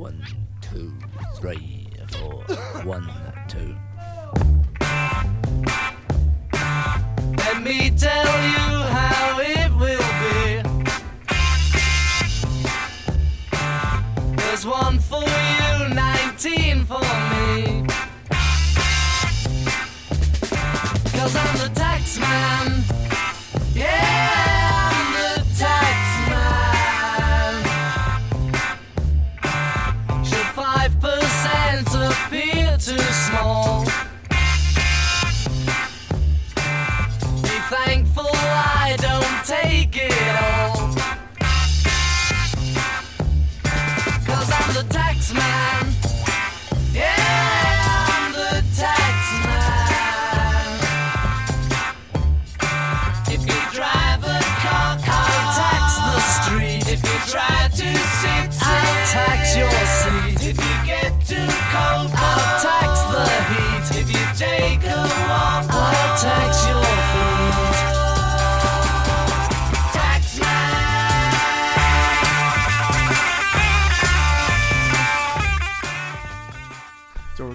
One, two, three, four. One, two. Let me tell you how it will be. There's one for you, 19 for me. Cause I'm the tax man.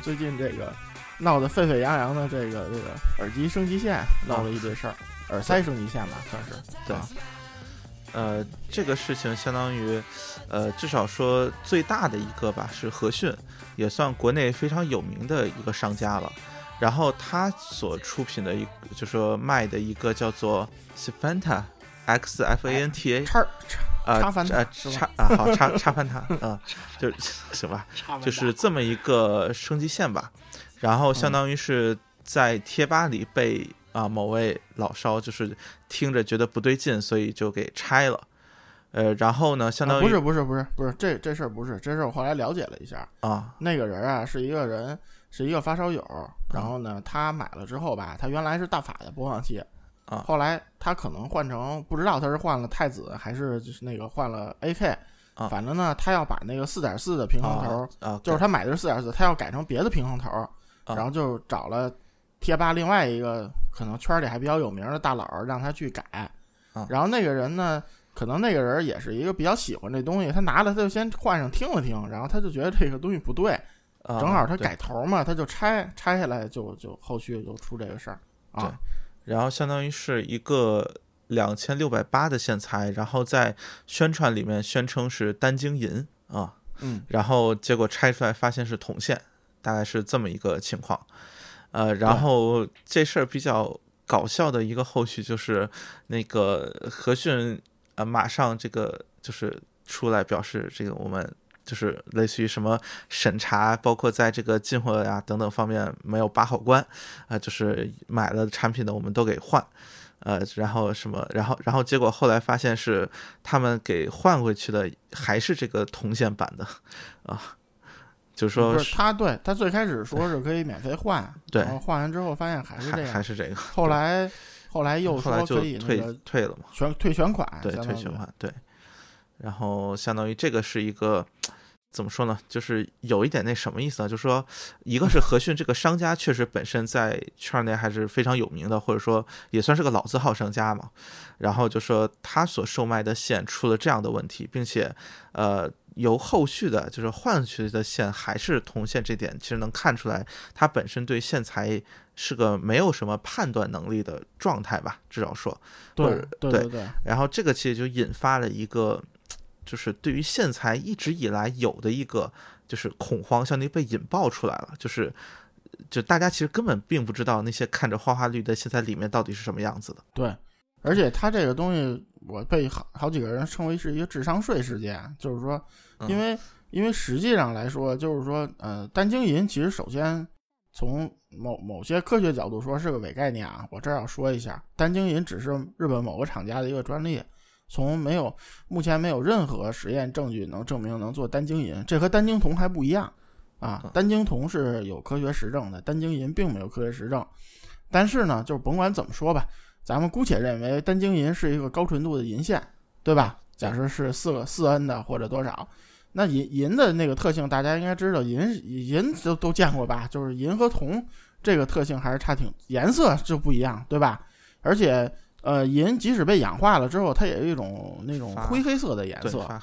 最近这个闹得沸沸扬扬的这个这个耳机升级线闹了一堆事儿，耳塞升级线吧算是。对啊呃，这个事情相当于，呃，至少说最大的一个吧是和讯，也算国内非常有名的一个商家了。然后他所出品的一，就说卖的一个叫做 Xfanta X F A N T A 叉叉啊插插啊好插插翻它啊，就是行吧，就是这么一个升级线吧。然后相当于是在贴吧里被啊某位老烧，就是听着觉得不对劲，所以就给拆了。呃，然后呢，相当于啊不是不是不是不是这这事儿不是这事儿，我后来了解了一下，啊那个人啊是一个人是一个发烧友，然后呢他买了之后吧，他原来是大法的播放器，啊。后来他可能换成不知道他是换了太子还是就是那个换了 AK，、啊。反正呢他要把那个四点四的平衡头，就是他买的是四点四，他要改成别的平衡头，啊。然后就找了贴吧另外一个可能圈里还比较有名的大佬儿让他去改，啊。然后那个人呢，可能那个人也是一个比较喜欢这东西，他拿了他就先换上听了听，然后他就觉得这个东西不对，啊正好他改头嘛，他就拆拆下来就就后续就出这个事儿啊，然后相当于是一个两千六百八的线材，然后在宣传里面宣称是单晶银啊，嗯然后结果拆出来发现是铜线，大概是这么一个情况。呃，然后这事儿比较搞笑的一个后续就是那个和讯呃马上这个就是出来表示这个我们。就是类似于什么审查，包括在这个进货呀等等方面没有把好关，啊、就是买了产品的我们都给换，呃，然后什么，然后然后结果后来发现是他们给换回去的还是这个铜线版的，啊，就是说不是他对他最开始说是可以免费换，对然后换完之后发现还是这样，还还是这个，后来后来又说可以那退个退了嘛，全退全款，对，退全款，对，然后相当于这个是一个。怎么说呢？就是有一点那什么意思呢？就是说，一个是和讯这个商家确实本身在圈内还是非常有名的，或者说也算是个老字号商家嘛。然后就说他所售卖的线出了这样的问题，并且呃，由后续的就是换回去的线还是铜线，这点其实能看出来，他本身对线材是个没有什么判断能力的状态吧，至少说。对对，然后这个其实就引发了一个，就是对于线材一直以来有的一个就是恐慌，相当于被引爆出来了，就是就大家其实根本并不知道那些看着花花绿的线材里面到底是什么样子的。对，而且它这个东西，我被好好几个人称为是一个智商税事件，就是说，嗯因为、因为实际上来说，就是说，呃，单晶银其实首先从某某些科学角度说是个伪概念啊，我这儿要说一下，单晶银只是日本某个厂家的一个专利。从没有，目前没有任何实验证据能证明能做单晶银，这和单晶铜还不一样啊嗯。单晶铜是有科学实证的，单晶银并没有科学实证。但是呢，就是甭管怎么说吧，咱们姑且认为单晶银是一个高纯度的银线，对吧？假设是四个四 N 的或者多少，那银银的那个特性大家应该知道，银银都都见过吧？就是银和铜这个特性还是差挺，颜色就不一样，对吧？而且呃，银即使被氧化了之后，它也有一种那种灰黑色的颜色啊，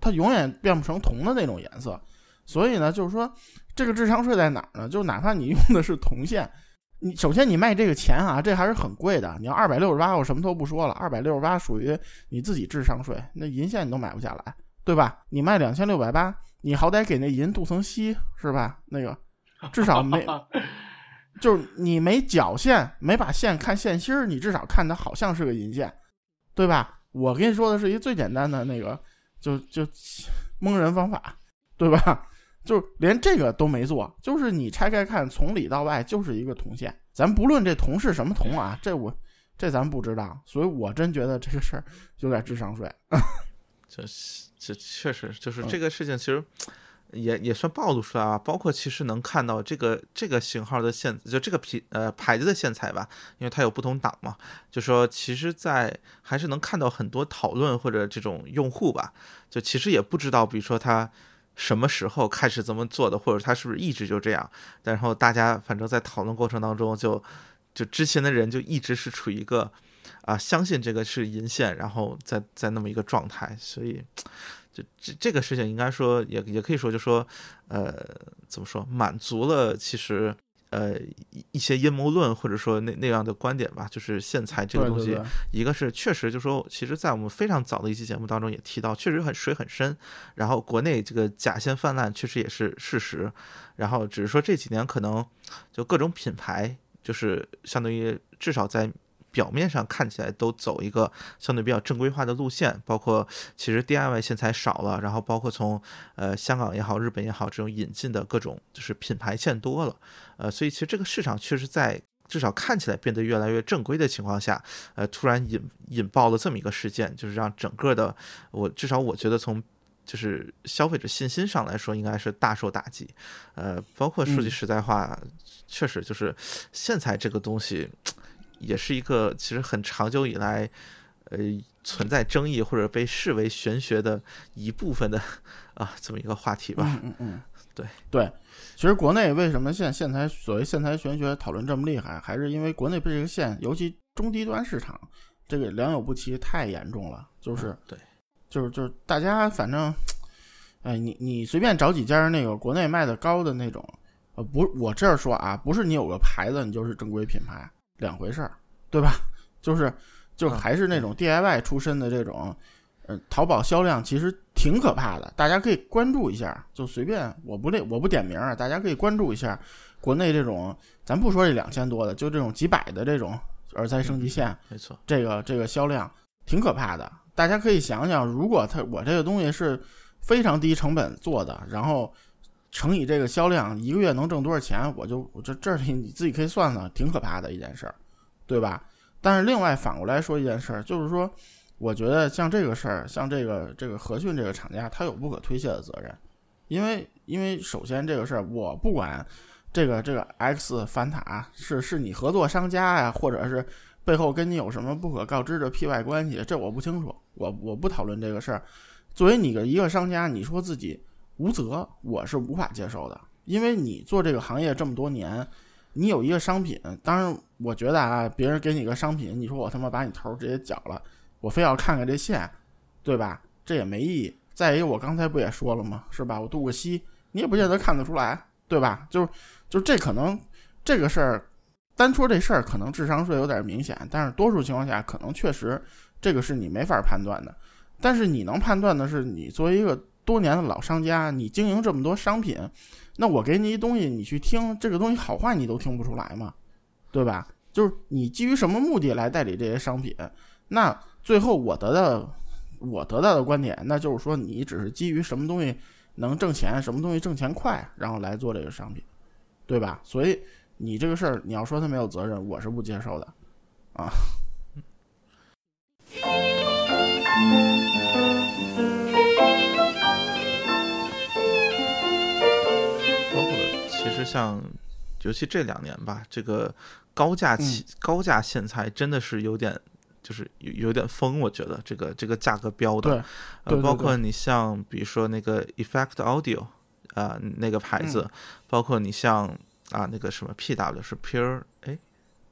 它永远变不成铜的那种颜色。所以呢，就是说这个智商税在哪儿呢？就哪怕你用的是铜线，你首先你卖这个钱啊，这还是很贵的。你要二百六十八，我什么都不说了，二百六十八属于你自己智商税，那银线你都买不下来，对吧？你卖两千六百八，你好歹给那银镀层锡是吧？那个至少没，就是你没绞线，没把线看线芯儿，你至少看它好像是个银线，对吧？我跟你说的是一最简单的那个，就就蒙人方法，对吧？就连这个都没做，就是你拆开看，从里到外就是一个铜线。咱不论这铜是什么铜啊，这我这咱不知道，所以我真觉得这个事儿有点智商税。这这确实就是这个事情，其实也也算暴露出来啊。包括其实能看到这个这个型号的线，就这个品呃牌子的线材吧，因为它有不同档嘛。就说其实，在还是能看到很多讨论或者这种用户吧，就其实也不知道，比如说他。什么时候开始这么做的，或者他是不是一直就这样？然后大家反正在讨论过程当中，就就之前的人就一直是处于一个啊相信这个是银线，然后在在那么一个状态，所以就这这个事情应该说也也可以说就说呃怎么说满足了其实。呃，一些阴谋论或者说那那样的观点吧，就是线材这个东西，一个是确实就说，其实，在我们非常早的一期节目当中也提到，确实很水很深。然后国内这个假线泛滥，确实也是事实。然后只是说这几年可能就各种品牌，就是相当于至少在。表面上看起来都走一个相对比较正规化的路线，包括其实 DIY 线材少了，然后包括从呃香港也好、日本也好这种引进的各种就是品牌线多了，呃，所以其实这个市场确实在至少看起来变得越来越正规的情况下，呃，突然引引爆了这么一个事件，就是让整个的我至少我觉得从就是消费者信心上来说，应该是大受打击，呃，包括说句实在话，确实就是线材这个东西。也是一个其实很长久以来，呃，存在争议或者被视为玄学的一部分的 啊，这么一个话题吧。嗯嗯嗯，对对。其实国内为什么现线材所谓线材玄学讨论这么厉害，还是因为国内被这个线，尤其中低端市场，这个良莠不齐太严重了。就是对，就是就是大家反正，哎，你你随便找几家那个国内卖的高的那种，呃，不，我这儿说啊，不是你有个牌子你就是正规品牌。两回事儿，对吧？就是，就还是那种 DIY 出身的这种，呃，淘宝销量其实挺可怕的。大家可以关注一下，就随便我不列我不点名啊，大家可以关注一下国内这种，咱不说这两千多的，就这种几百的这种耳塞升级线，没错，这个这个销量挺可怕的。大家可以想想，如果他我这个东西是非常低成本做的，然后。乘以这个销量，一个月能挣多少钱？我就我这这里你自己可以算算，挺可怕的一件事儿，对吧？但是另外反过来说一件事儿，就是说，我觉得像这个事儿，像这个这个和讯这个厂家，他有不可推卸的责任，因为因为首先这个事儿，我不管这个这个 X 反塔是是你合作商家呀，或者是背后跟你有什么不可告知的 P Y 关系，这我不清楚，我我不讨论这个事儿。作为你的一个商家，你说自己。无责，我是无法接受的，因为你做这个行业这么多年，你有一个商品，当然我觉得啊，别人给你个商品，你说我他妈把你头直接绞了，我非要看看这线，对吧？这也没意义。再一个，我刚才不也说了吗？是吧？我镀个锡，你也不见得看得出来，对吧？就是，就这可能这个事儿，单说这事儿可能智商税有点明显，但是多数情况下可能确实这个是你没法判断的。但是你能判断的是，你作为一个。多年的老商家，你经营这么多商品，那我给你一东西，你去听这个东西好坏，你都听不出来吗？对吧？就是你基于什么目的来代理这些商品？那最后我得到我得到的观点，那就是说你只是基于什么东西能挣钱，什么东西挣钱快，然后来做这个商品，对吧？所以你这个事儿，你要说他没有责任，我是不接受的，啊。像，尤其这两年吧，这个高价起高价线材真的是有点，就是有有点疯。我觉得这个这个价格标的，呃，包括你像比如说那个 Effect Audio 啊那个牌子，包括你像啊那个什么 PW 是 Pure 哎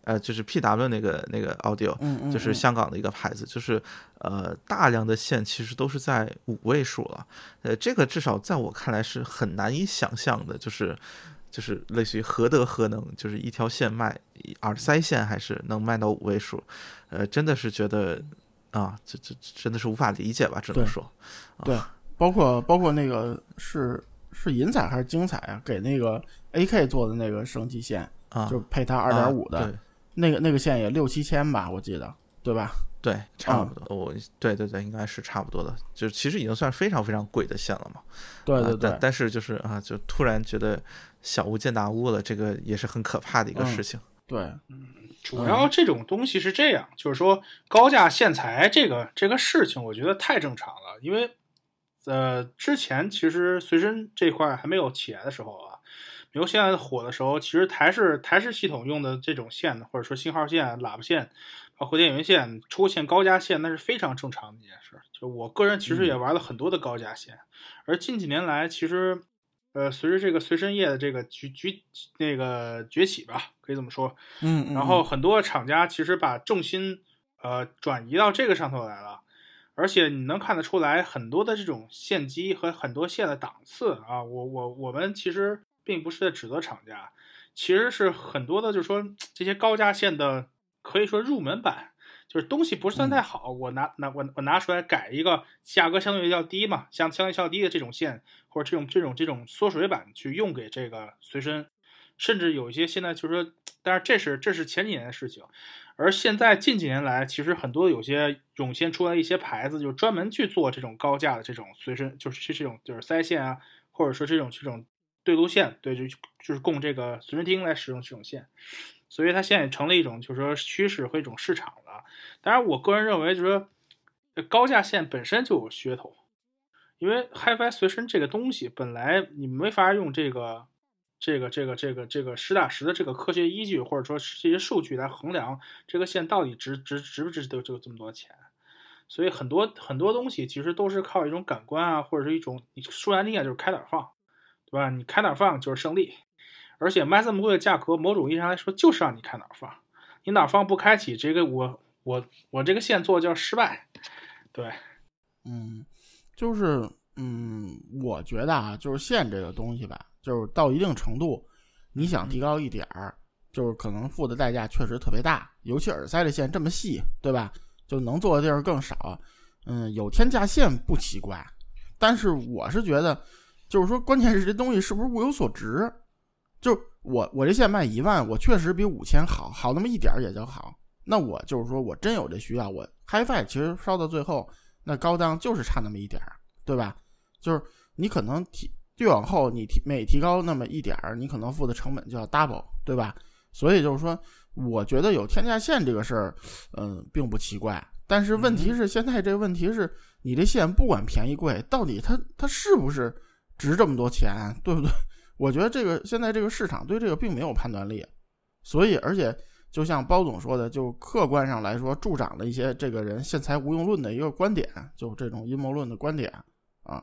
呃，就是 PW 那个那个 Audio，嗯嗯，就是嗯。香港的一个牌子，就是呃大量的线其实都是在五位数了，呃，这个至少在我看来是很难以想象的，就是就是类似于何德何能，就是一条线卖耳塞线还是能卖到五位数，呃，真的是觉得啊，这这这真的是无法理解吧，只能对说，对，包括包括那个是是银彩还是精彩啊？给那个 AK 做的那个升级线，啊，就配它二点五的、那个那个线也六七千吧，我记得，对吧？对，差啊不多，我对对对，应该是差不多的，就其实已经算非常非常贵的线了嘛。啊对对对，但但是就是啊，就突然觉得小巫见大巫了，这个也是很可怕的一个嗯事情。对，主要这种东西是这样，就是说高价线材这个这个事情，我觉得太正常了。因为呃，之前其实随身这块还没有起来的时候啊，比如现在火的时候，其实台式台式系统用的这种线，或者说信号线、喇叭线，包括电源线出现高价线，那是非常正常的一件事。就我个人其实也玩了很多的高价线，而近几年来，其实呃，随着这个随身业的这个崛崛那个崛起吧，可以这么说，嗯，嗯然后很多厂家其实把重心呃转移到这个上头来了，而且你能看得出来很多的这种线机和很多线的档次啊，我我我们其实并不是在指责厂家，其实是很多的，就是说这些高价线的可以说入门版。就是东西不是算太好，我拿拿我我拿出来改一个价格相对较低嘛，相相对较低的这种线或者这种这种这种缩水版去用给这个随身，甚至有一些现在就是说，但是这是这是前几年的事情，而现在近几年来，其实很多有些涌现出来一些牌子，就专门去做这种高价的这种随身，就是这这种就是塞线啊，或者说这种这种对路线，对，就就是供这个随身听来使用这种线，所以它现在也成了一种就是说趋势和一种市场了。当然，我个人认为就是说，高价线本身就有噱头，因为 HiFi 随身这个东西本来你没法用这个。这个这个这个这个实打实的这个科学依据，或者说这些数据来衡量这个线到底值值值不值得这这么多钱，所以很多很多东西其实都是靠一种感官啊，或者是一种你说难听点就是开哪放，对吧？你开哪放就是胜利，而且卖这么贵的价格，某种意义上来说就是让你开哪放，你哪放不开启，这个我我我这个线做叫失败，对，嗯，就是嗯，我觉得啊，就是线这个东西吧，就是到一定程度，你想提高一点儿，就是可能付的代价确实特别大，尤其耳塞的线这么细，对吧？就能做的地儿更少。嗯，有天价线不奇怪，但是我是觉得，就是说，关键是这东西是不是物有所值？就我我这线卖一万，我确实比五千好，好那么一点儿也就好。那我就是说我真有这需要，我 HiFi 其实烧到最后，那高档就是差那么一点儿，对吧？就是你可能提越往后，你提每提高那么一点儿，你可能付的成本就要 double，对吧？所以就是说，我觉得有天价线这个事儿，嗯，并不奇怪。但是问题是，现在这个问题是，你这线不管便宜贵，到底它它是不是值这么多钱，对不对？我觉得这个现在这个市场对这个并没有判断力，所以而且就像包总说的，就客观上来说，助长了一些这个人线材无用论的一个观点，就这种阴谋论的观点啊。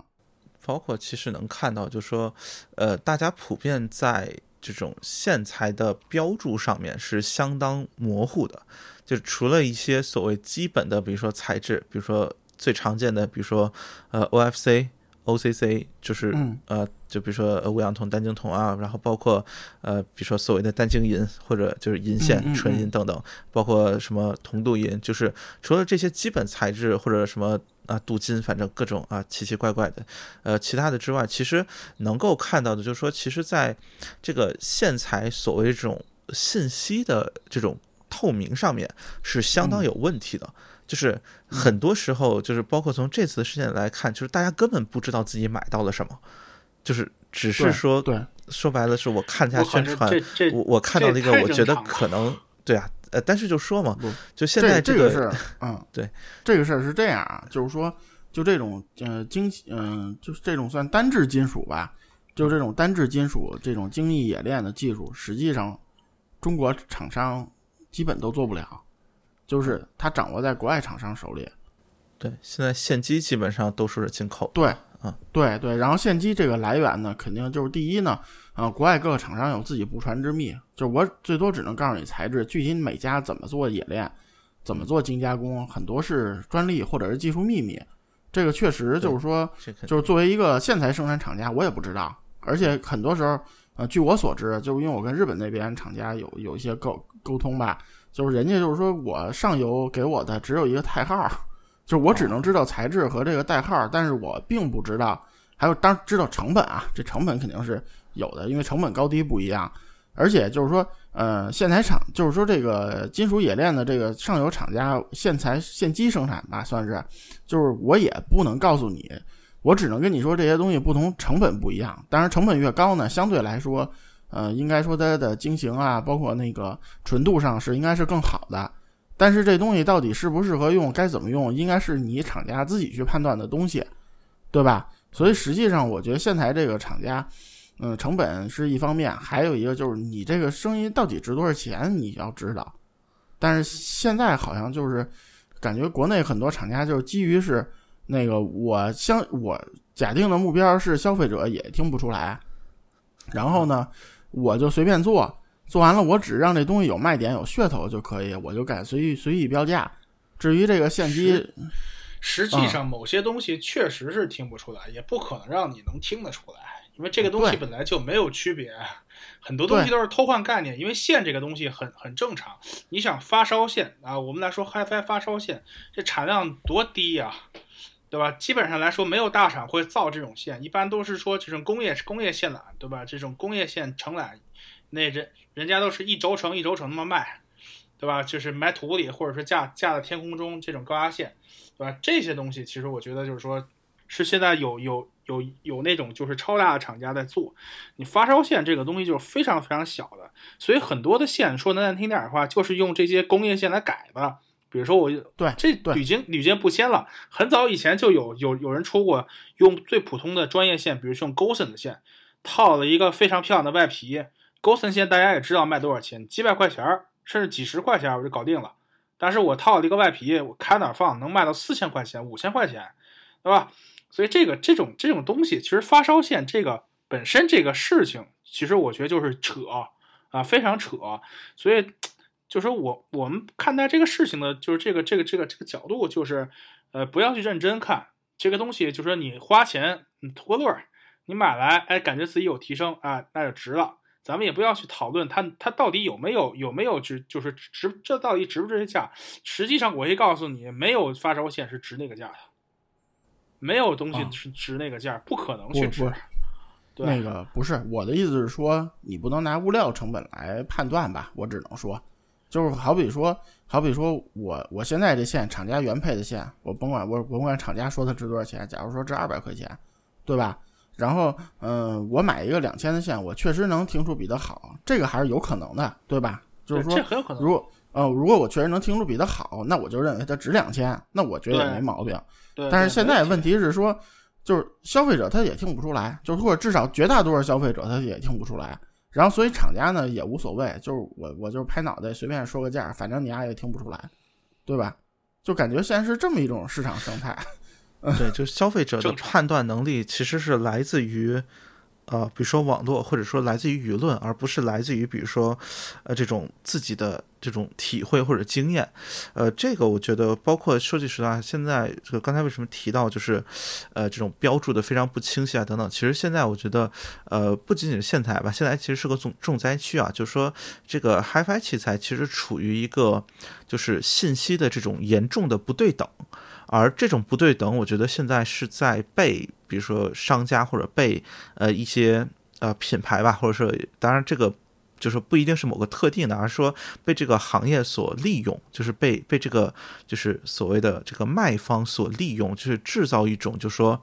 包括其实能看到，就说，呃，大家普遍在这种线材的标注上面是相当模糊的，就除了一些所谓基本的，比如说材质，比如说最常见的，比如说呃 OFC、OCC，就是、嗯呃，就比如说呃五氧铜、单晶铜啊，然后包括呃，比如说所谓的单晶银或者就是银线、嗯嗯纯银等等，包括什么铜镀银，就是除了这些基本材质或者什么。啊，镀金，反正各种啊奇奇怪怪的，呃，其他的之外，其实能够看到的，就是说，其实在这个线材所谓这种信息的这种透明上面是相当有问题的。就是很多时候，就是包括从这次事件来看，就是大家根本不知道自己买到了什么，就是只是说，对，说白了是我看一下宣传，我我看到了一个我觉得可能对啊，呃，但是就说嘛不，就现在这个个是，嗯，对，这个事儿是这样啊，就是说，就这种呃精嗯、就是这种算单质金属吧，就这种单质金属这种精密冶炼的技术，实际上中国厂商基本都做不了，就是它掌握在国外厂商手里。对，现在线机基本上都是进口。对嗯，对对，然后线机这个来源呢，肯定就是第一呢，啊、国外各个厂商有自己不传之秘，就是我最多只能告诉你材质，具体每家怎么做冶炼，怎么做精加工，很多是专利或者是技术秘密。这个确实就是说，就是作为一个线材生产厂家，我也不知道，而且很多时候，呃，据我所知，就是因为我跟日本那边厂家有有一些沟沟通吧，就是人家就是说我上游给我的只有一个代号，就是我只能知道材质和这个代号，但是我并不知道，还有当知道成本啊，这成本肯定是有的，因为成本高低不一样，而且就是说，呃，线材厂就是说这个金属冶炼的这个上游厂家线材线机生产吧，算是，就是我也不能告诉你，我只能跟你说这些东西不同，成本不一样。当然，成本越高呢，相对来说，呃，应该说它的晶型啊，包括那个纯度上是应该是更好的。但是这东西到底适不适合用，该怎么用，应该是你厂家自己去判断的东西，对吧？所以实际上，我觉得线材这个厂家，嗯，成本是一方面，还有一个就是你这个声音到底值多少钱，你要知道。但是现在好像就是感觉国内很多厂家就是基于是那个我相我假定的目标是消费者也听不出来，然后呢，我就随便做，做完了我只让这东西有卖点有噱头就可以，我就敢随意随意标价。至于这个现机，实际上，某些东西确实是听不出来，也不可能让你能听得出来，因为这个东西本来就没有区别，很多东西都是偷换概念。因为线这个东西很很正常，你想发烧线啊，我们来说 HiFi 发烧线，这产量多低呀、对吧？基本上来说，没有大厂会造这种线，一般都是说这种工业工业线缆，对吧？这种工业线承揽，那人人家都是一轴承一轴承那么卖，对吧？就是埋土里，或者是架架在天空中这种高压线，对吧？这些东西其实我觉得就是说，是现在有有有有那种就是超大的厂家在做。你发烧线这个东西就是非常非常小的，所以很多的线说难听点的话，就是用这些工业线来改的。比如说我对这对屡经屡见不鲜了，很早以前就有有有人出过用最普通的专业线，比如说用 Gosen 的线，套了一个非常漂亮的外皮。Gosen 线大家也知道卖多少钱，几百块钱儿甚至几十块钱我就搞定了。但是我套了一个外皮，我开哪儿放能卖到四千块钱、五千块钱，对吧？所以这个这种这种东西，其实发烧线这个本身这个事情，其实我觉得就是扯啊，非常扯。所以就说我我们看待这个事情的，就是这个这个这个这个角度，就是呃，不要去认真看这个东西，就说你花钱你图个乐儿，你买来哎，感觉自己有提升啊，那就值了。咱们也不要去讨论它它到底有没有有没有值，就是值这到底值不值这价。实际上，我可以告诉你，没有发烧线是值那个价的，没有东西啊是值那个价，不可能去值那个不是我的意思是说，你不能拿物料成本来判断吧？我只能说，就是好比说，好比说我我现在这线厂家原配的线，我甭管我甭管厂家说它值多少钱，假如说值二百块钱，对吧？然后嗯、我买一个两千的线，我确实能听出比它好，这个还是有可能的，对吧？就是说。如果呃如果我确实能听出比它好，那我就认为它值两千，那我觉得也没毛病。对，但是现在问题是说，就是消费者他也听不出来，就是或者至少绝大多数消费者他也听不出来。然后所以厂家呢也无所谓，就是我我就是拍脑袋随便说个价，反正你丫也听不出来，对吧？就感觉现在是这么一种市场生态。对，就消费者的判断能力其实是来自于，呃，比如说网络，或者说来自于舆论，而不是来自于比如说，呃，这种自己的这种体会或者经验。呃，这个我觉得，包括说句实话，现在这个刚才为什么提到就是，呃，这种标注的非常不清晰啊等等。其实现在我觉得，呃，不仅仅是线材吧，现在其实是个重重灾区啊，就是说这个 HiFi 器材其实处于一个就是信息的这种严重的不对等。而这种不对等，我觉得现在是在被，比如说商家或者被呃一些呃品牌吧，或者说当然这个就是不一定是某个特定的，而是说被这个行业所利用，就是被被这个就是所谓的这个卖方所利用，就是制造一种就是说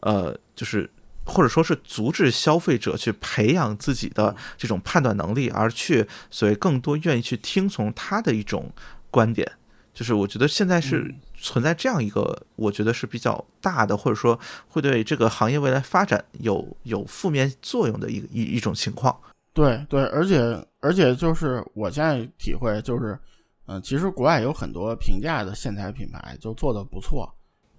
呃就是。或者说是阻止消费者去培养自己的这种判断能力，而去所谓更多愿意去听从他的一种观点，就是我觉得现在是存在这样一个，我觉得是比较大的，或者说会对这个行业未来发展有有负面作用的一个一一种情况。对对，而且而且就是我现在体会就是，嗯、其实国外有很多平价的线材品牌就做的不错，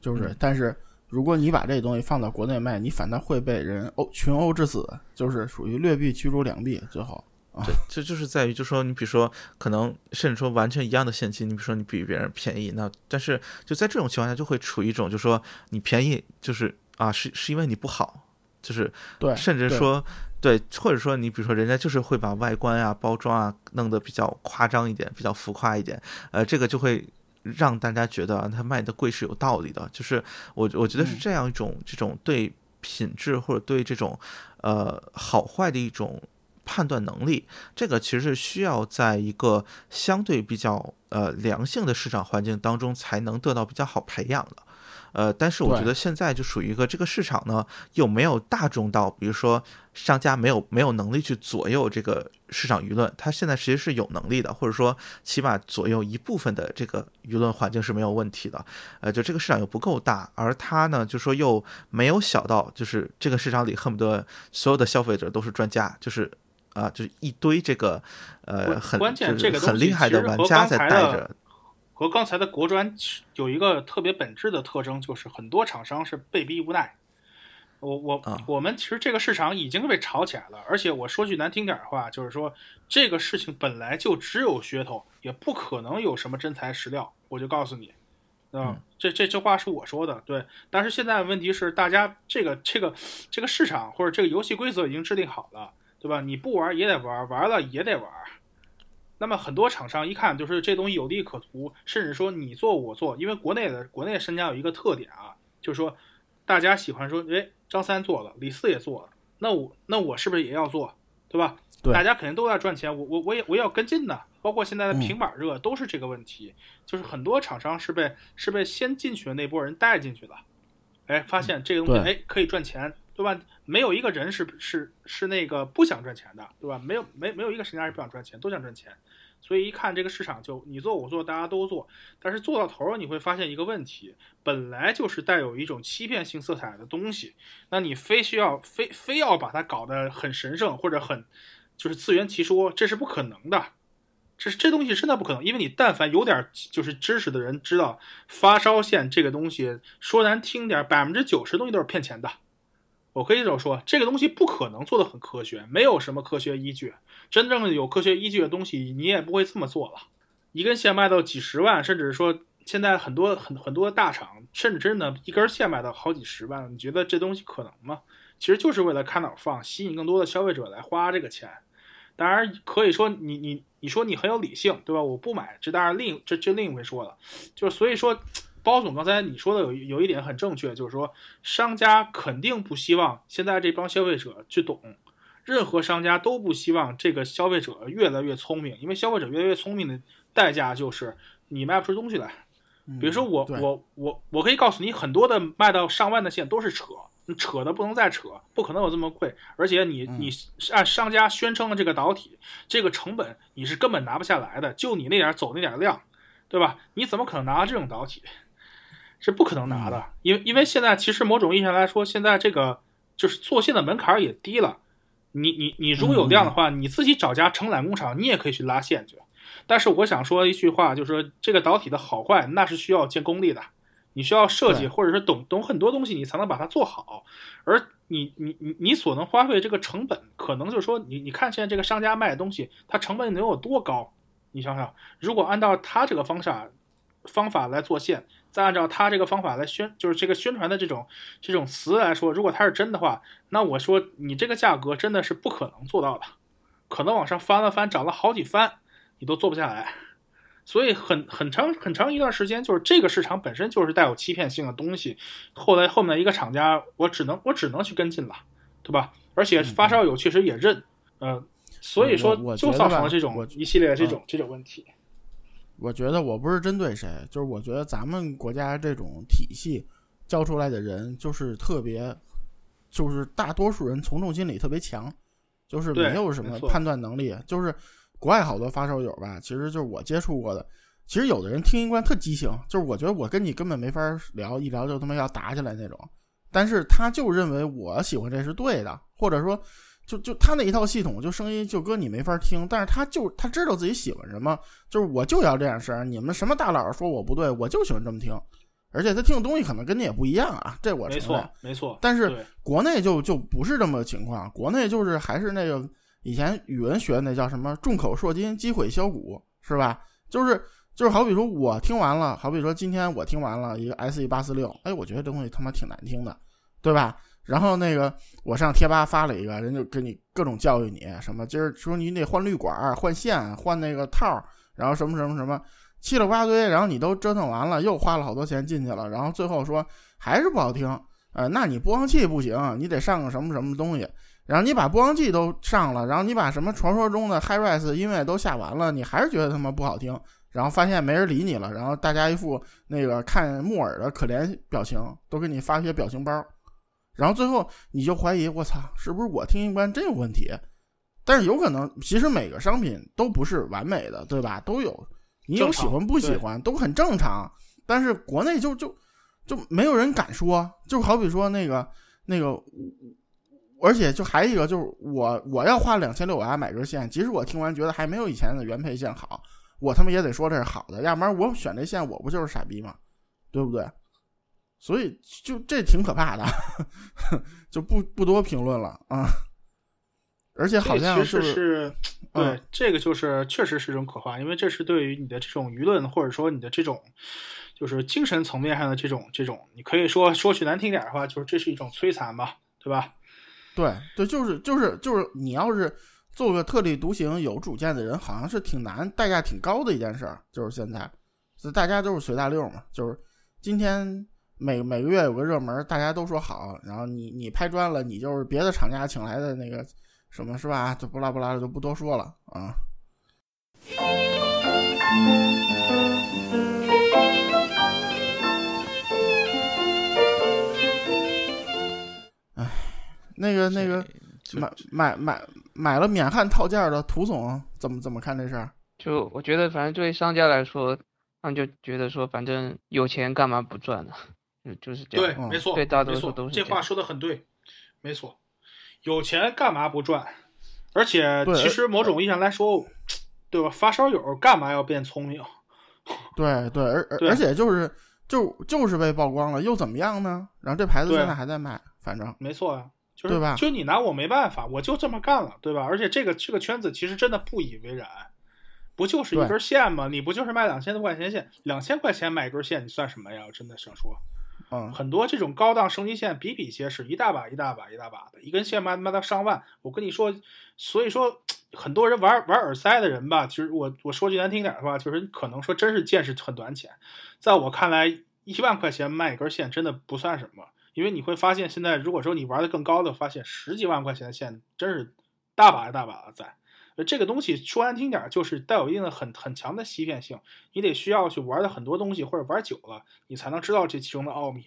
就是、嗯但是如果你把这东西放到国内卖，你反倒会被人殴群殴致死，就是属于劣币驱逐良币，最后。对，这就是在于，就说你比如说，可能甚至说完全一样的现金，你比如说你比别人便宜，那但是就在这种情况下，就会处于一种，就说你便宜就是啊，是是因为你不好，就是对，甚至说对，或者说你比如说人家就是会把外观啊、包装啊弄得比较夸张一点，比较浮夸一点，呃，这个就会让大家觉得它卖的贵是有道理的，就是我我觉得是这样一种这种对品质或者对这种呃好坏的一种。判断能力，这个其实是需要在一个相对比较呃良性的市场环境当中才能得到比较好培养的，呃，但是我觉得现在就属于一个这个市场呢又没有大众到，比如说商家没有没有能力去左右这个市场舆论，他现在其实是有能力的，或者说起码左右一部分的这个舆论环境是没有问题的，呃，就这个市场又不够大，而他呢就说又没有小到就是这个市场里恨不得所有的消费者都是专家，就是。啊，就是一堆这个，呃，很关键这个很厉害的玩家在带着。和刚才的国专有一个特别本质的特征，就是很多厂商是被逼无奈。我我我们其实这个市场已经被炒起来了，而且我说句难听点的话，就是说这个事情本来就只有噱头，也不可能有什么真材实料。我就告诉你，嗯，这这这话是我说的，对。但是现在问题是，大家这个这个这个市场或者这个游戏规则已经制定好了。对吧？你不玩也得玩，玩了也得玩。那么很多厂商一看就是这东西有利可图，甚至说你做我做，因为国内的国内商家有一个特点啊，就是说大家喜欢说，哎，张三做了，李四也做了，那我那我是不是也要做？对吧？对，大家肯定都在赚钱，我我我也我也要跟进呢。包括现在的平板热都是这个问题，就是很多厂商是被是被先进去的那波人带进去的，哎，发现这个东西哎可以赚钱。对吧？没有一个人是是是那个不想赚钱的，对吧？没有没没有一个商家是不想赚钱，都想赚钱。所以一看这个市场，就你做我做，大家都做。但是做到头儿，你会发现一个问题：本来就是带有一种欺骗性色彩的东西，那你非需要非非要把它搞得很神圣或者很就是自圆其说，这是不可能的。这这东西真的不可能，因为你但凡有点就是知识的人知道，发烧线这个东西说难听点，百分之九十东西都是骗钱的。我可以这么说，这个东西不可能做的很科学，没有什么科学依据。真正有科学依据的东西，你也不会这么做了。一根线卖到几十万，甚至说现在很多很很多大厂，甚至真的一根线卖到好几十万，你觉得这东西可能吗？其实就是为了开脑放，吸引更多的消费者来花这个钱。当然可以说你你你说你很有理性，对吧？我不买，这当然另这这另一回说了。就是所以说。包总，刚才你说的有有一点很正确，就是说商家肯定不希望现在这帮消费者去懂，任何商家都不希望这个消费者越来越聪明，因为消费者越来越聪明的代价就是你卖不出东西来。比如说我我我我可以告诉你，很多的卖到上万的线都是扯，扯的不能再扯，不可能有这么贵，而且你你按商家宣称的这个导体，这个成本你是根本拿不下来的，就你那点走那点量，对吧？你怎么可能拿到这种导体？是不可能拿的，因为因为现在其实某种意义上来说，现在这个就是做线的门槛也低了。你你你如果有量的话，你自己找家承揽工厂，你也可以去拉线去。但是我想说一句话，就是说这个导体的好坏，那是需要建功力的。你需要设计，或者是懂懂很多东西，你才能把它做好。而你你你你所能花费这个成本，可能就是说你你看现在这个商家卖的东西，它成本能有多高？你想想，如果按照他这个方法方法来做线。再按照他这个方法来宣，就是这个宣传的这种这种词来说，如果它是真的话，那我说你这个价格真的是不可能做到的，可能往上翻了翻，涨了好几番，你都做不下来。所以很很长很长一段时间，就是这个市场本身就是带有欺骗性的东西。后来后面一个厂家，我只能我只能去跟进了，对吧？而且发烧友确实也认，嗯，所以说就造成了这种一系列这种这种问题。我觉得我不是针对谁，就是我觉得咱们国家这种体系教出来的人就是特别，就是大多数人从众心理特别强，就是没有什么判断能力。就是国外好多发烧友吧，其实就是我接触过的，其实有的人听一观特畸形，就是我觉得我跟你根本没法聊，一聊就他妈要打起来那种。但是他就认为我喜欢这是对的，或者说。就就他那一套系统，就声音就搁你没法听，但是他就他知道自己喜欢什么，就是我就要这样声，你们什么大佬说我不对，我就喜欢这么听，而且他听的东西可能跟你也不一样啊，这我没承认错。没错。但是国内就就不是这么个情况，国内就是还是那个以前语文学的那叫什么“众口铄金，积毁销骨”，是吧？就是就是好比说我听完了，好比说今天我听完了一个 S E 八四六，哎，我觉得这东西他妈挺难听的，对吧？然后那个我上贴吧发了一个，人就给你各种教育你，什么今儿说你得换滤管、换线、换那个套，然后什么什么什么，七了八堆，然后你都折腾完了，又花了好多钱进去了，然后最后说还是不好听，呃，那你播放器不行，你得上个什么什么东西，然后你把播放器都上了，然后你把什么传说中的 HiRes 音乐都下完了，你还是觉得他妈不好听，然后发现没人理你了，然后大家一副那个看木耳的可怜表情，都给你发些表情包，然后最后你就怀疑，我操，是不是我听音观真有问题？但是有可能，其实每个商品都不是完美的，对吧？都有你有喜欢不喜欢，都很正常。但是国内就就就没有人敢说，就好比说那个那个，而且就还一个就是我我要花两千六百买根线，即使我听完觉得还没有以前的原配线好，我他妈也得说这是好的，要不然我选这线我不就是傻逼吗？对不对？所以就这挺可怕的，就不不多评论了啊。而且好像就实是对、嗯这个就是确实是一种可怕，因为这是对于你的这种舆论或者说你的这种就是精神层面上的这种这种，你可以说说句难听点的话，就是这是一种摧残吧，对吧？对对，就是就是就是，你要是做个特立独行、有主见的人，好像是挺难、代价挺高的一件事儿。就是现在，就大家都是随大溜嘛。就是今天每每个月有个热门，大家都说好，然后你你拍砖了，你就是别的厂家请来的那个什么是吧？就不拉不拉的就不多说了啊。哎，那个那个。买买买买了免焊套件的涂总怎么怎么看这事儿？就我觉得，反正对商家来说，他们就觉得说，反正有钱干嘛不赚呢？就就是这对，没错，对大多没错数都是这这话说的很对，没错，有钱干嘛不赚？而且其实某种意义上来说，对吧？发烧友干嘛要变聪明？对对，而而对而且就是就就是被曝光了，又怎么样呢？然后这牌子现在还在卖，反正没错啊，就是对吧就你拿我没办法，我就这么干了，对吧？而且这个这个圈子其实真的不以为然，不就是一根线吗？你不就是卖两千多块钱线，两千块钱买一根线，你算什么呀？我真的想说，嗯很多这种高档升级线比比皆是，一大把一大把一大把的，一根线卖卖到上万。我跟你说，所以说 很多人玩玩耳塞的人吧，其实我我说句难听点的话，就是可能说真是见识很短浅。在我看来，一万块钱卖一根线真的不算什么，因为你会发现现在如果说你玩的更高的，发现十几万块钱的线真是大把大把的在。呃这个东西说难听点儿，就是带有一定的很很强的欺骗性，你得需要去玩的很多东西，或者玩久了，你才能知道这其中的奥秘。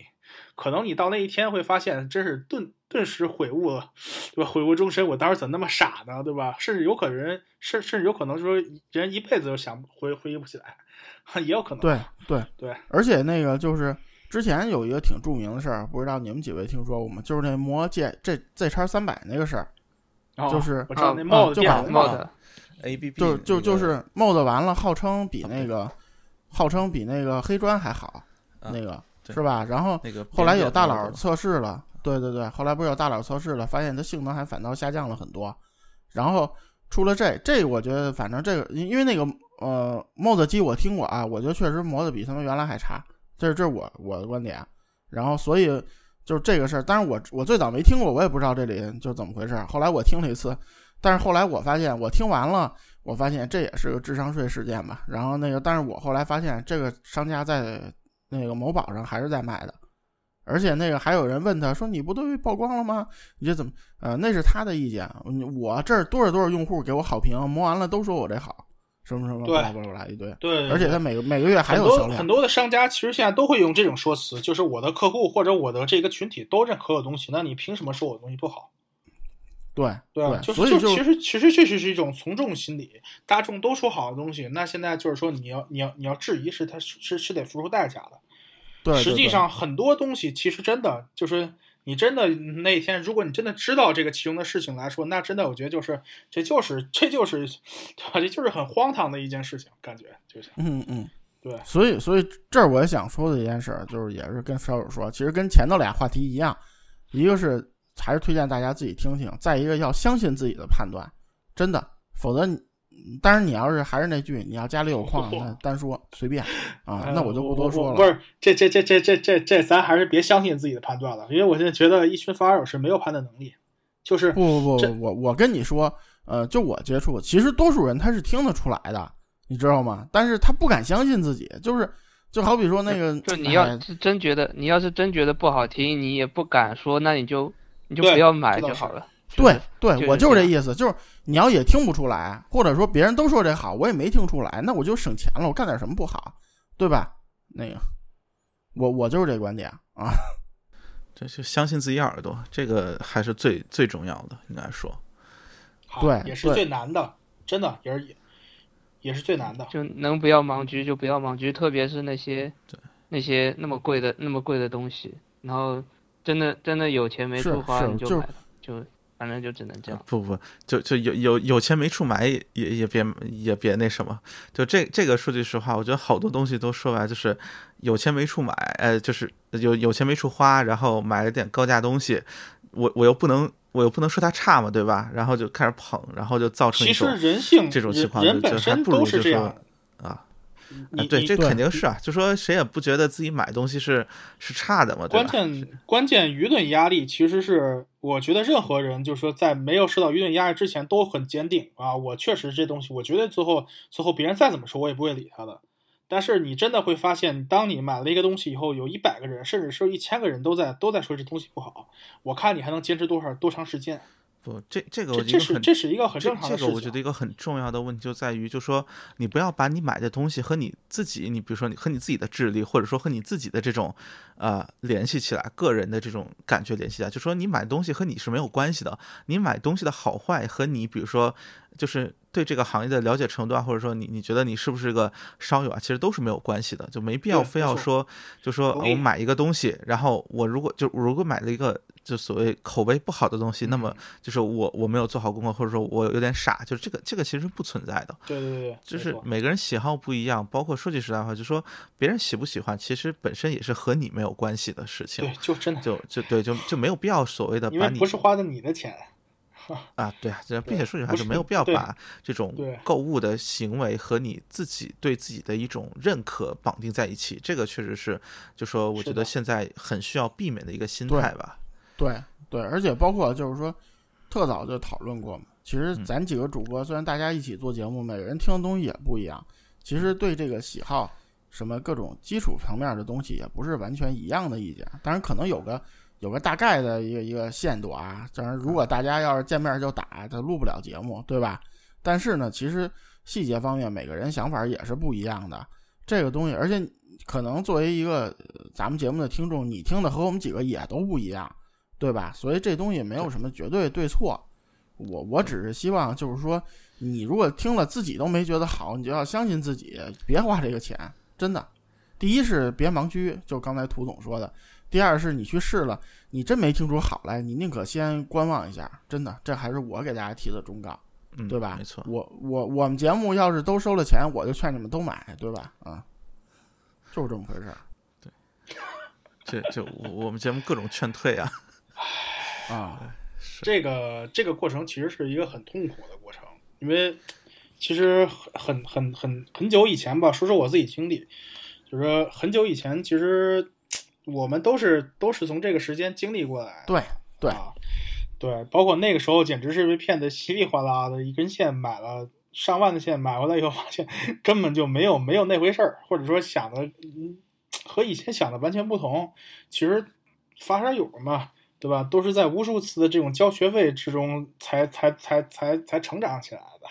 可能你到那一天会发现，真是顿顿时悔悟了，对吧？悔悟终身，我当时怎么那么傻呢，对吧？甚至有可能人，甚甚至有可能说人一辈子都想回回忆不起来，也有可能。对对对，而且那个就是之前有一个挺著名的事儿，不知道你们几位听说过吗？就是那魔戒这 Z 叉三百那个事儿，哦就是我知道那啊帽子就就就就是 MOD 完了，号称比那个号称比那个黑砖还好，啊那个是吧？然后那个后来有大佬测试了，对对对，后来不是有大佬测试了，发现它性能还反倒下降了很多。然后出了这这，我觉得反正这个，因因为那个呃 MOD 机我听过啊，我觉得确实磨的比他们原来还差，这是这是我我的观点。然后所以就是这个事儿，当然我我最早没听过，我也不知道这里就怎么回事。后来我听了一次，但是后来我发现我听完了，我发现这也是个智商税事件吧。然后那个，但是我后来发现这个商家在那个某宝上还是在卖的，而且那个还有人问他说：“你不都被曝光了吗？你这怎么？呃，那是他的意见。我这儿多少多少用户给我好评，磨完了都说我这好，什么什么，对巴拉一堆。对，对而且对他每个每个月还很有销量多很。多的商家其实现在都会用这种说辞，就是我的客户或者我的这个群体都认可我的东西，那你凭什么说我的东西不好？对对啊，就是就所以就其实其实这是一种从众心理，大众都说好的东西，那现在就是说你要你要你要质疑是他是是是得付出代价的。对，实际上很多东西其实真的就是你真的那一天，如果你真的知道这个其中的事情来说，那真的我觉得就是这就是这就是对吧？这就是很荒唐的一件事情，感觉就是嗯嗯，对，所以，所以这儿我也想说的一件事儿，就是也是跟烧友说，其实跟前头俩话题一样，一个是还是推荐大家自己听听，再一个要相信自己的判断，真的，否则你，当然你要是还是那句，你要家里有矿，那单说随便啊，那我就不多说了。不是，这这这这这这这，咱还是别相信自己的判断了，因为我现在觉得一群发烧友是没有判断能力，就是不不不，我我跟你说，呃，就我接触，其实多数人他是听得出来的，你知道吗？但是他不敢相信自己，就是就好比说那个，就你要哎是真觉得，你要是真觉得不好听，你也不敢说，那你就你就不要买就好了。对对，我就是这意思，就是你要也听不出来，或者说别人都说这好，我也没听出来，那我就省钱了，我干点什么不好，对吧？那个，我我就是这观点啊。这就相信自己耳朵，这个还是最最重要的，应该说。对也是最难的，真的也是也是最难的。就能不要盲狙就不要盲狙，特别是那些那些那么贵的那么贵的东西，然后真的真的有钱没处花就你就买了，就反正就只能这样。不不，就就有有有钱没处买也也也别也别那什么，就这这个说句实话，我觉得好多东西都说白就是有钱没处买，呃，就是有有钱没处花，然后买了点高价东西，我我又不能我又不能说它差嘛，对吧？然后就开始捧，然后就造成一其实种人性这种情况，就就还本身都不如就说是这样。你啊，对，这肯定是啊，就说谁也不觉得自己买东西是是差的嘛，对关？键关键舆论压力其实是，我觉得任何人就是说在没有受到舆论压力之前都很坚定啊，我确实这东西，我觉得最后最后别人再怎么说，我也不会理他的。但是你真的会发现，当你买了一个东西以后，有一百个人，甚至是一千个人都在都在说这东西不好，我看你还能坚持多少多长时间？不，这这个我这这是觉得很这是一个很正常的事情。这个我觉得一个很重要的问题就在于，就说你不要把你买的东西和你自己，你比如说你和你自己的智力，或者说和你自己的这种呃联系起来，个人的这种感觉联系起来，就说你买东西和你是没有关系的。你买东西的好坏和你比如说就是对这个行业的了解程度啊，或者说你你觉得你是不是个商友啊，其实都是没有关系的，就没必要非要说就说我买一个东西，然后我如果就如果买了一个就所谓口碑不好的东西，那嗯。么就是我我没有做好功课，或者说我有点傻，就是这个这个其实不存在的，对对对，就是每个人喜好不一样，包括说句实在话，就说别人喜不喜欢，其实本身也是和你没有关系的事情对，，就真的，就就对就就没有必要所谓的把你不是花的你的钱，啊，对啊，这并且说句话不就是没有必要把这种购物的行为和你自己对自己的一种认可绑定在一起，这个确实是，就说我觉得现在很需要避免的一个心态吧。对对，而且包括就是说，特早就讨论过嘛。其实嗯咱几个主播虽然大家一起做节目，每个人听的东西也不一样，其实对这个喜好什么各种基础层面的东西也不是完全一样的意见。当然可能有个有个大概的一个一个限度啊。当然，如果大家要是见面就打，他录不了节目，对吧？但是呢，其实细节方面每个人想法也是不一样的。这个东西，而且可能作为一个咱们节目的听众，你听的和我们几个也都不一样。对吧？所以这东西没有什么绝对对错。我我只是希望，就是说，你如果听了自己都没觉得好，你就要相信自己，别花这个钱，真的。第一是别盲狙，就刚才涂总说的；第二是你去试了，你真没听出好来，你宁可先观望一下，真的。这还是我给大家提的忠告，嗯，对吧？没错，我我我们节目要是都收了钱，我就劝你们都买，对吧？啊，就是这么回事儿对这这我我们节目各种劝退啊。啊。这个这个过程其实是一个很痛苦的过程，因为其实很很很很很久以前吧，说说我自己经历，就是说很久以前，其实我们都是都是从这个时间经历过来的。对对啊，对，包括那个时候简直是被骗得稀里哗啦的，一根线买了上万的线，买回来以后发现根本就没有没有那回事儿，或者说想的嗯和以前想的完全不同。其实发烧友嘛，对吧？都是在无数次的这种交学费之中才才才才才成长起来的。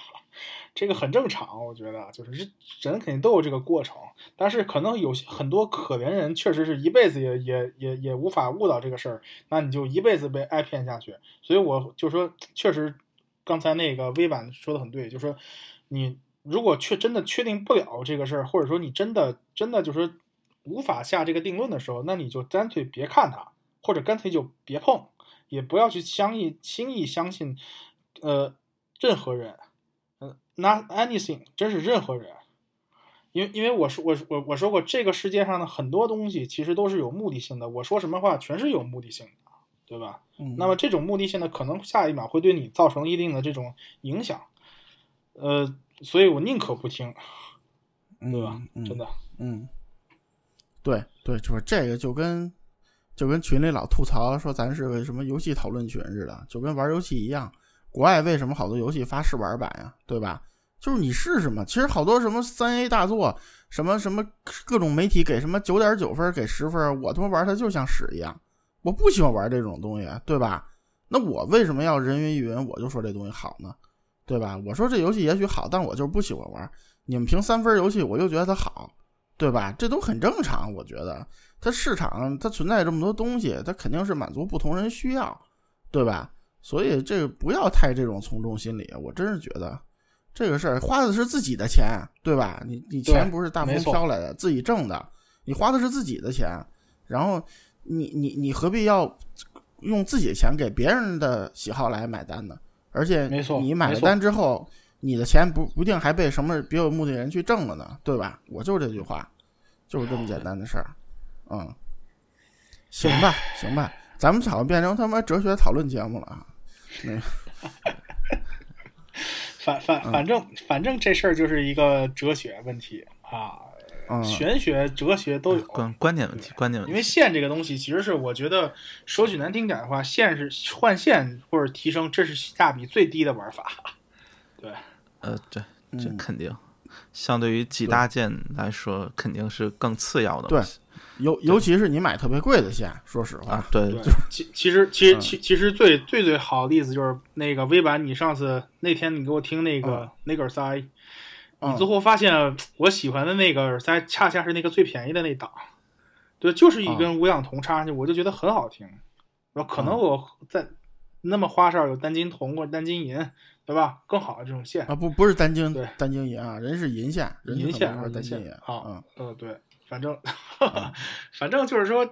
这个很正常，我觉得就是人肯定都有这个过程，但是可能有些很多可怜人确实是一辈子也也也也无法悟到这个事儿，那你就一辈子被挨骗下去。所以我就说，确实刚才那个微版说的很对，就说你如果确真的确定不了这个事儿，或者说你真的真的就是无法下这个定论的时候，那你就干脆别看它，或者干脆就别碰，也不要去相信轻易相信，呃，任何人。嗯，not anything，真是任何人，因为因为我说我我我说过，这个世界上的很多东西其实都是有目的性的。我说什么话全是有目的性的，对吧？嗯那么这种目的性的可能下一秒会对你造成一定的这种影响，呃，所以我宁可不听，对吧？嗯真的，嗯，对对，就是这个就跟就跟群里老吐槽说咱是个什么游戏讨论群似的，就跟玩游戏一样。国外为什么好多游戏发试玩版呀？对吧？就是你试试嘛。其实好多什么三 A 大作，什么什么各种媒体给什么九点九分，给十分，我他妈玩它就像屎一样。我不喜欢玩这种东西，对吧？那我为什么要人云亦云？我就说这东西好呢，对吧？我说这游戏也许好，但我就是不喜欢玩。你们评三分游戏，我就觉得它好，对吧？这都很正常，我觉得它市场它存在这么多东西，它肯定是满足不同人需要，对吧？所以这个不要太这种从众心理，我真是觉得这个事儿花的是自己的钱，对吧？你你钱不是大风飘来的，自己挣的，你花的是自己的钱，然后你你你何必要用自己的钱给别人的喜好来买单呢？而且没错你买了单之后，你的钱不不一定还被什么别有目的的人去挣了呢，对吧？我就是这句话，就是这么简单的事儿，嗯，行吧，行吧，咱们好像变成他妈哲学讨论节目了啊。那 个反反反正反正这事儿就是一个哲学问题啊，嗯，玄学、哲学都有。观观点问题，观点问题因为。线这个东西，其实是我觉得说句难听点的话，线是换线或者提升，这是性价比最低的玩法。对呃，对，这嗯肯定，相对于几大件来说，肯定是更次要的对东西尤尤其是你买特别贵的线，说实话，啊。对其其实其实嗯其其实最最最好的例子就是那个微版，你上次那天你给我听那个、那个耳塞，嗯你最后发现我喜欢的那个耳塞恰恰是那个最便宜的那档，对，就是一根无氧铜插上去，我就觉得很好听。然后可能嗯我在那么花哨有单金铜或者单金银，对吧？更好的这种线，啊，不不是单金对单金银啊，人是银线，人银线啊，是单银线晶银啊，嗯，嗯，对，反正 反正就是说，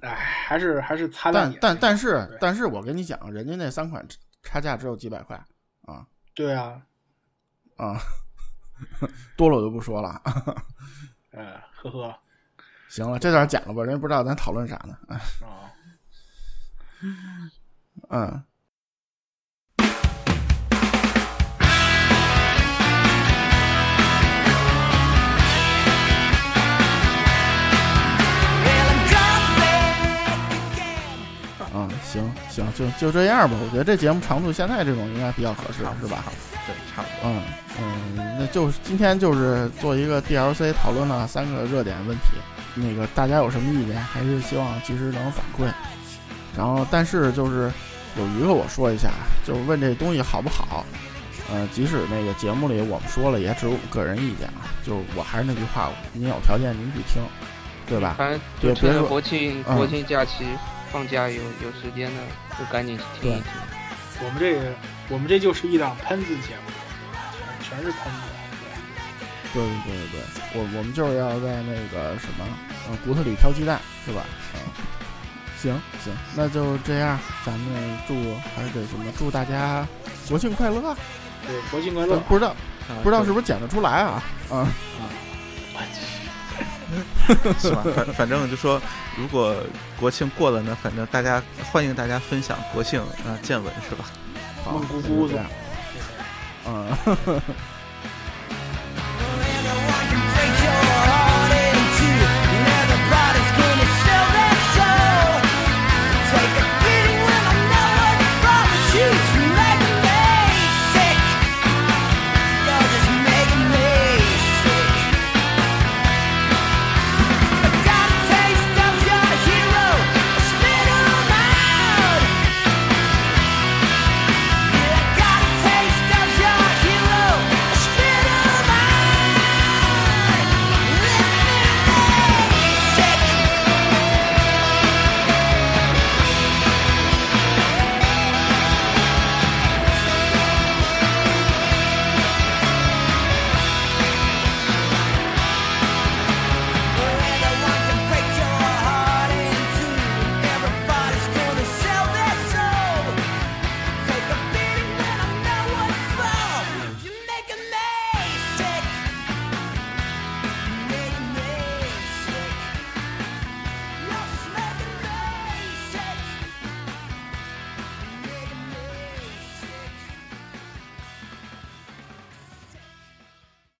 哎，还是还是擦亮眼。但但但是但是我跟你讲，人家那三款差价只有几百块啊对啊，啊，多了我就不说了。呃，呵呵，行了，这段剪了吧，人家不知道咱讨论啥呢。哎啊。嗯，就就这样吧。我觉得这节目长度现在这种应该比较合适，是吧？对，差不多。嗯嗯，那就是今天就是做一个 DLC 讨论了三个热点问题，那个大家有什么意见，还是希望及时能反馈。然后，但是就是有一个我说一下，就是问这东西好不好。呃，即使那个节目里我们说了，也只有我个人意见啊。就我还是那句话，您有条件您去听，对吧？反正就趁着对别说国庆嗯国庆假期放假有有时间呢，就赶紧去听一听。我们这个，我们这就是一档喷子节目，全全是喷子。对对对对对，我我们就是要在那个什么，呃，骨头里挑鸡蛋，是吧？嗯，行行，那就这样，咱们祝还是得什么，祝大家国庆快乐。对对，国庆快呃乐！不知道啊不知道是不是剪得出来啊？啊，是吧？反反正就说，如果国庆过了呢，反正大家欢迎大家分享国庆啊见闻是吧？好蒙古姑子那就这样，嗯，